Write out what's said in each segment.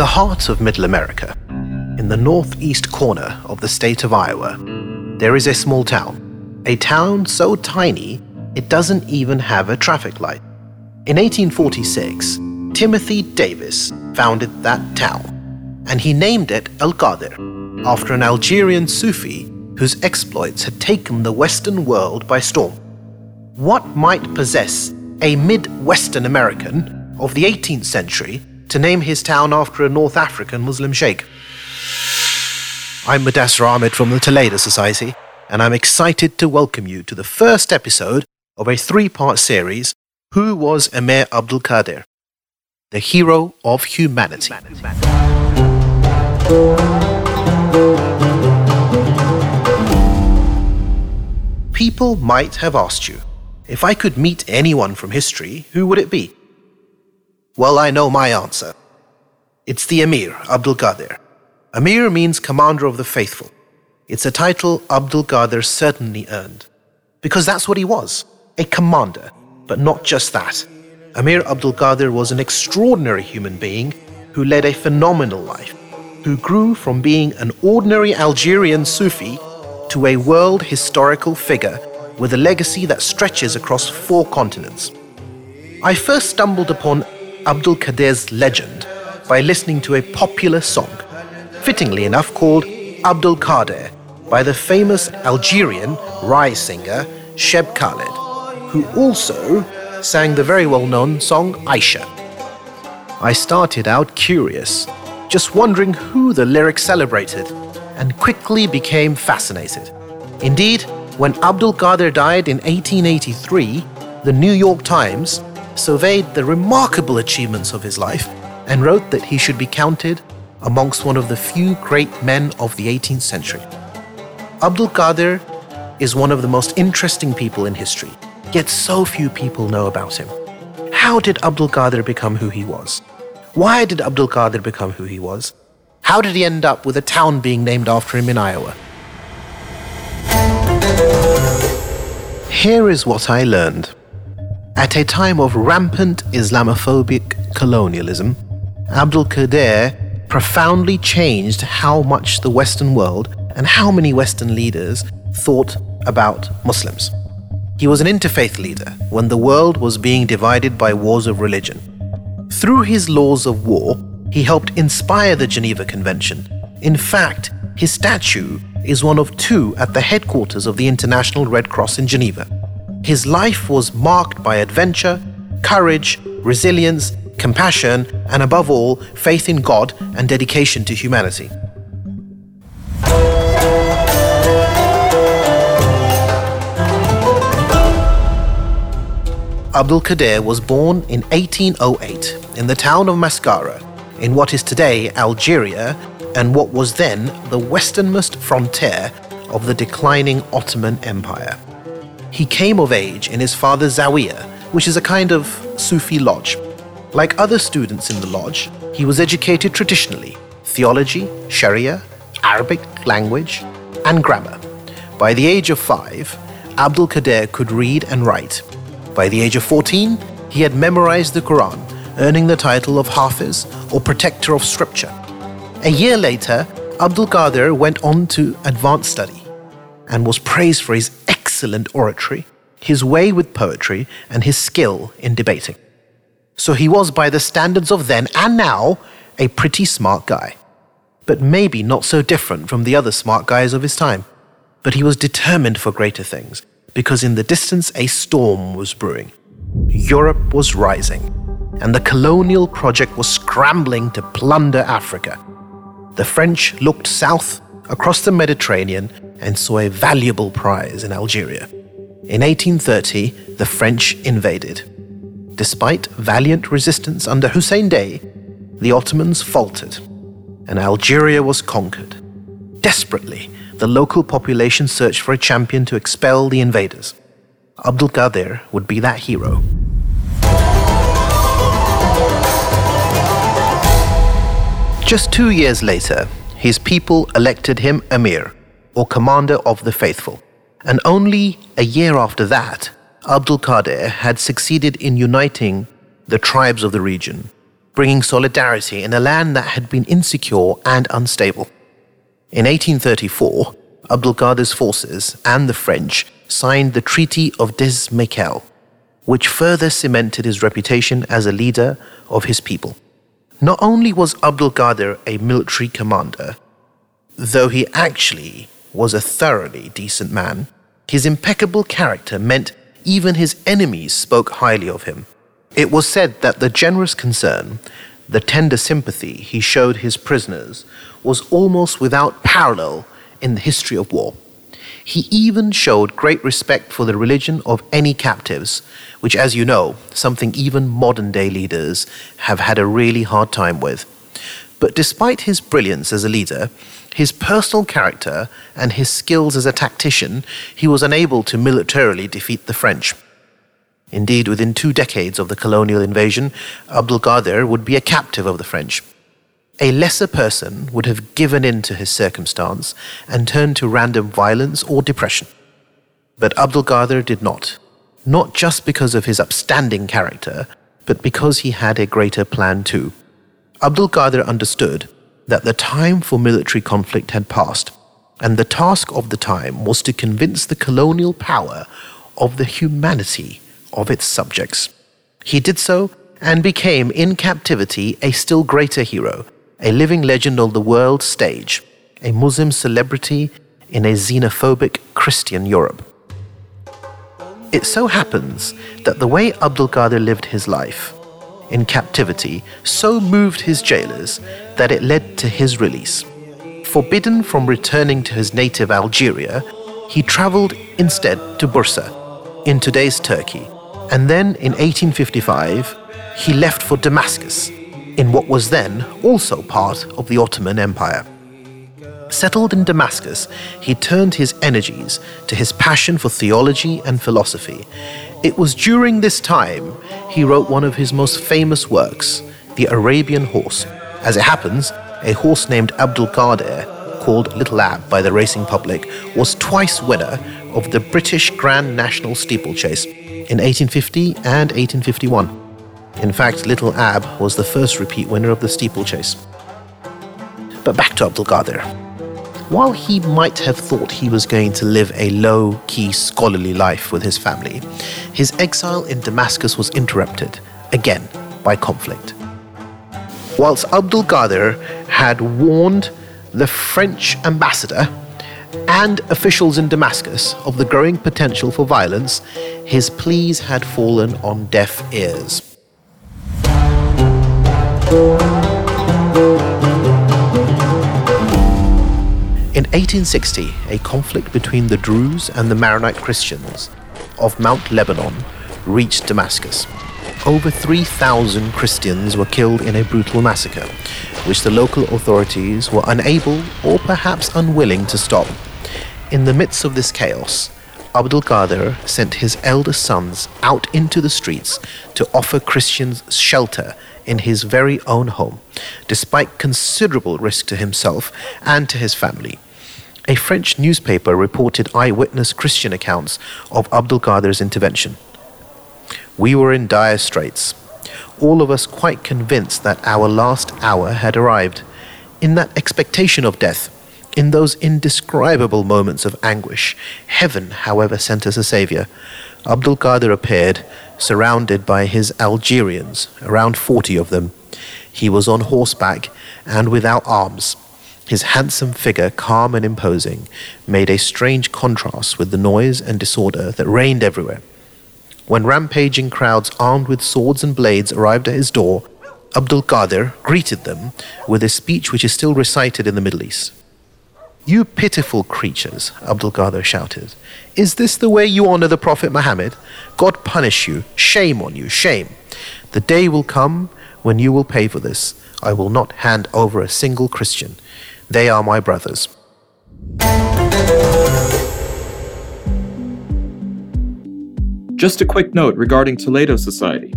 the heart of Middle America, in the northeast corner of the state of Iowa, there is a small town. A town so tiny it doesn't even have a traffic light. In 1846, Timothy Davis founded that town, and he named it Elkader after an Algerian Sufi whose exploits had taken the Western world by storm. What might possess a Midwestern American of the 18th century to name his town after a North African Muslim sheikh? I'm Mudassar Ahmed from the Toledo Society, and I'm excited to welcome you to the first episode of a three part series Who Was Emir Abdul Qadir? The Hero of Humanity. People might have asked you, if I could meet anyone from history, who would it be? Well, I know my answer. It's the Emir, Abdul Qadir. Amir means commander of the faithful. It's a title Abdul Qadir certainly earned. Because that's what he was a commander. But not just that. Amir Abdul Qadir was an extraordinary human being who led a phenomenal life, who grew from being an ordinary Algerian Sufi to a world historical figure with a legacy that stretches across four continents. I first stumbled upon Abdul Qadir's legend by listening to a popular song fittingly enough called Abdul Qadir by the famous Algerian Rai singer Cheb Khaled, who also sang the very well known song Aisha. I started out curious, just wondering who the lyrics celebrated, and quickly became fascinated. Indeed, when Abdul Qadir died in 1883, the New York Times surveyed the remarkable achievements of his life and wrote that he should be counted amongst one of the few great men of the 18th century. Abdul Qadir is one of the most interesting people in history, yet so few people know about him. How did Abdul Qadir become who he was? Why did Abdul Qadir become who he was? How did he end up with a town being named after him in Iowa? Here is what I learned. At a time of rampant Islamophobic colonialism, Abdul Qadir profoundly changed how much the Western world and how many Western leaders thought about Muslims. He was an interfaith leader when the world was being divided by wars of religion. Through his laws of war, he helped inspire the Geneva Convention. In fact, his statue is one of two at the headquarters of the International Red Cross in Geneva. His life was marked by adventure, courage, resilience, compassion, and above all, faith in God and dedication to humanity. Abdul Qadir was born in 1808 in the town of Mascara, in what is today Algeria and what was then the westernmost frontier of the declining Ottoman Empire. He came of age in his father's Zawiya, which is a kind of Sufi lodge. Like other students in the lodge, he was educated traditionally theology, Sharia, Arabic language, and grammar. By the age of five, Abdul Qadir could read and write. By the age of 14, he had memorized the Quran, earning the title of Hafiz or Protector of Scripture. A year later, Abdul Qadir went on to advanced study and was praised for his excellent oratory, his way with poetry, and his skill in debating. So he was, by the standards of then and now, a pretty smart guy. But maybe not so different from the other smart guys of his time. But he was determined for greater things, because in the distance a storm was brewing. Europe was rising, and the colonial project was scrambling to plunder Africa. The French looked south across the Mediterranean and saw a valuable prize in Algeria. In 1830, the French invaded. Despite valiant resistance under Hussein Dey, the Ottomans faltered, and Algeria was conquered. Desperately, the local population searched for a champion to expel the invaders. Abdul Qadir would be that hero. Just two years later, his people elected him Emir, or Commander of the Faithful. And only a year after that, Abdul Qadir had succeeded in uniting the tribes of the region, bringing solidarity in a land that had been insecure and unstable. In 1834, Abdul Qadir's forces and the French signed the Treaty of Desmichels, which further cemented his reputation as a leader of his people. Not only was Abdul Qadir a military commander, though he actually was a thoroughly decent man, his impeccable character meant even his enemies spoke highly of him. It was said that the generous concern, the tender sympathy he showed his prisoners was almost without parallel in the history of war. He even showed great respect for the religion of any captives, which, as you know, something even modern day leaders have had a really hard time with. But despite his brilliance as a leader, his personal character, and his skills as a tactician, he was unable to militarily defeat the French. Indeed, within two decades of the colonial invasion, Abdul Qadir would be a captive of the French. A lesser person would have given in to his circumstance and turned to random violence or depression. But Abdul Qadir did not, not just because of his upstanding character, but because he had a greater plan too. Abdul Qadir understood that the time for military conflict had passed, and the task of the time was to convince the colonial power of the humanity of its subjects. He did so and became in captivity a still greater hero, a living legend on the world stage, a Muslim celebrity in a xenophobic Christian Europe. It so happens that the way Abdul Qadir lived his life in captivity so moved his jailers that it led to his release. Forbidden from returning to his native Algeria, he traveled instead to Bursa, in today's Turkey, and then in 1855 he left for Damascus, in what was then also part of the Ottoman Empire. Settled in Damascus, he turned his energies to his passion for theology and philosophy. It was during this time he wrote one of his most famous works, The Arabian Horse. As it happens, a horse named Abdul Qadir, called Little Ab by the racing public, was twice winner of the British Grand National Steeplechase in 1850 and 1851. In fact, Little Ab was the first repeat winner of the steeplechase. But back to Abdul Qadir. While he might have thought he was going to live a low key scholarly life with his family, his exile in Damascus was interrupted, again, by conflict. Whilst Abdul Qadir had warned the French ambassador and officials in Damascus of the growing potential for violence, his pleas had fallen on deaf ears. In 1860, a conflict between the Druze and the Maronite Christians of Mount Lebanon reached Damascus. Over 3,000 Christians were killed in a brutal massacre, which the local authorities were unable or perhaps unwilling to stop. In the midst of this chaos, Abdul Qadir sent his eldest sons out into the streets to offer Christians shelter in his very own home, despite considerable risk to himself and to his family. A French newspaper reported eyewitness Christian accounts of Abdul Qadir's intervention. We were in dire straits, all of us quite convinced that our last hour had arrived. In that expectation of death, in those indescribable moments of anguish, heaven, however, sent us a savior. Abdul Qadir appeared, surrounded by his Algerians, around 40 of them. He was on horseback and without arms. His handsome figure, calm and imposing, made a strange contrast with the noise and disorder that reigned everywhere. When rampaging crowds armed with swords and blades arrived at his door, Abdul Qadir greeted them with a speech which is still recited in the Middle East. You pitiful creatures, Abdul Qadir shouted. Is this the way you honor the Prophet Muhammad? God punish you. Shame on you. Shame. The day will come when you will pay for this. I will not hand over a single Christian. They are my brothers. Just a quick note regarding Toledo Society.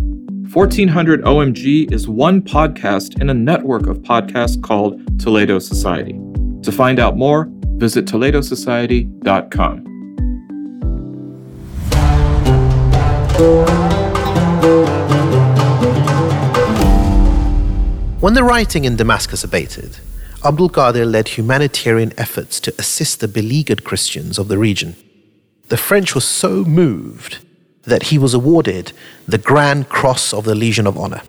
1400 OMG is one podcast in a network of podcasts called Toledo Society. To find out more, visit toledosociety.com. When the rioting in Damascus abated, Abdul Qadir led humanitarian efforts to assist the beleaguered Christians of the region. The French were so moved that he was awarded the Grand Cross of the Legion of Honor.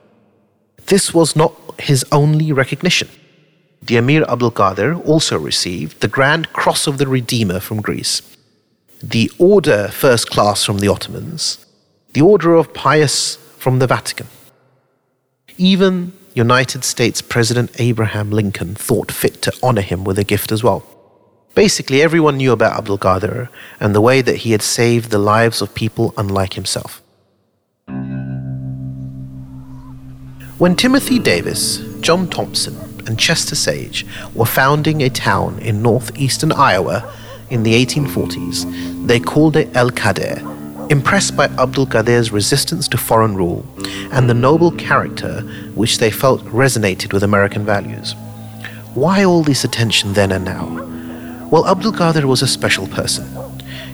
This was not his only recognition. The Emir Abdul Qadir also received the Grand Cross of the Redeemer from Greece, the Order First Class from the Ottomans, the Order of Pius from the Vatican. Even United States President Abraham Lincoln thought fit to honor him with a gift as well. Basically, everyone knew about Abdul Qadir and the way that he had saved the lives of people unlike himself. When Timothy Davis, John Thompson, and Chester Sage were founding a town in northeastern Iowa in the 1840s, they called it Elkader Impressed by Abdul Qadir's resistance to foreign rule and the noble character which they felt resonated with American values. Why all this attention then and now? Well, Abdul Qadir was a special person.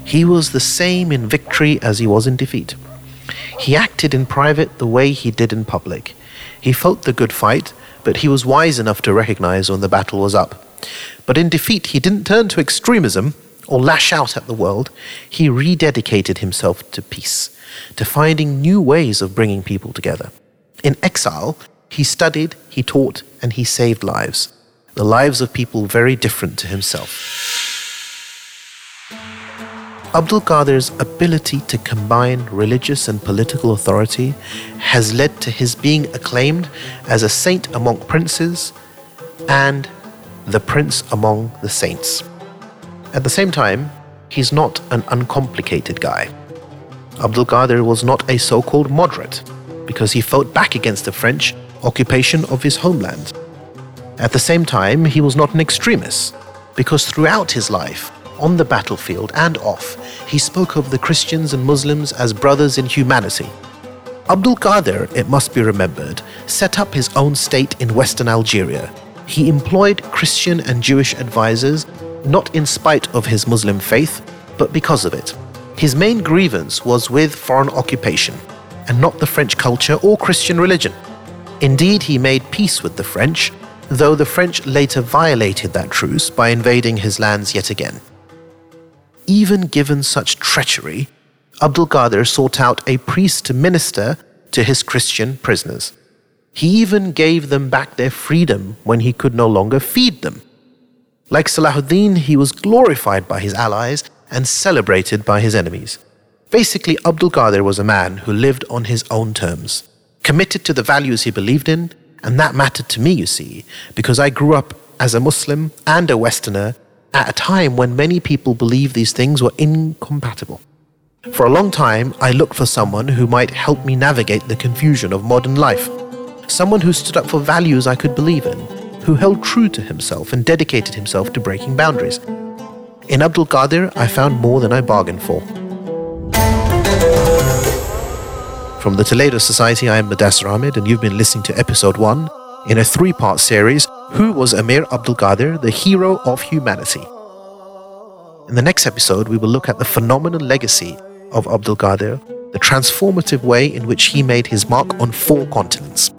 He was the same in victory as he was in defeat. He acted in private the way he did in public. He fought the good fight, but he was wise enough to recognize when the battle was up. But in defeat, he didn't turn to extremism or lash out at the world, he rededicated himself to peace, to finding new ways of bringing people together. In exile, he studied, he taught, and he saved lives, the lives of people very different to himself. Abdul Qadir's ability to combine religious and political authority has led to his being acclaimed as a saint among princes and the prince among the saints. At the same time, he's not an uncomplicated guy. Abdul Qadir was not a so called moderate because he fought back against the French occupation of his homeland. At the same time, he was not an extremist because throughout his life, on the battlefield and off, he spoke of the Christians and Muslims as brothers in humanity. Abdul Qadir, it must be remembered, set up his own state in western Algeria. He employed Christian and Jewish advisors not in spite of his Muslim faith, but because of it. His main grievance was with foreign occupation, and not the French culture or Christian religion. Indeed, he made peace with the French, though the French later violated that truce by invading his lands yet again. Even given such treachery, Abdul Qadir sought out a priest to minister to his Christian prisoners. He even gave them back their freedom when he could no longer feed them. Like Salahuddin, he was glorified by his allies and celebrated by his enemies. Basically, Abdul Qadir was a man who lived on his own terms, committed to the values he believed in, and that mattered to me, you see, because I grew up as a Muslim and a Westerner at a time when many people believed these things were incompatible. For a long time, I looked for someone who might help me navigate the confusion of modern life. Someone who stood up for values I could believe in, who held true to himself and dedicated himself to breaking boundaries. In Abdul Qadir, I found more than I bargained for. From the Toledo Society, I am Mudassar Ahmed, and you've been listening to episode one in a three part series Who was Amir Abdul Qadir, the hero of humanity? In the next episode, we will look at the phenomenal legacy of Abdul Qadir, the transformative way in which he made his mark on four continents.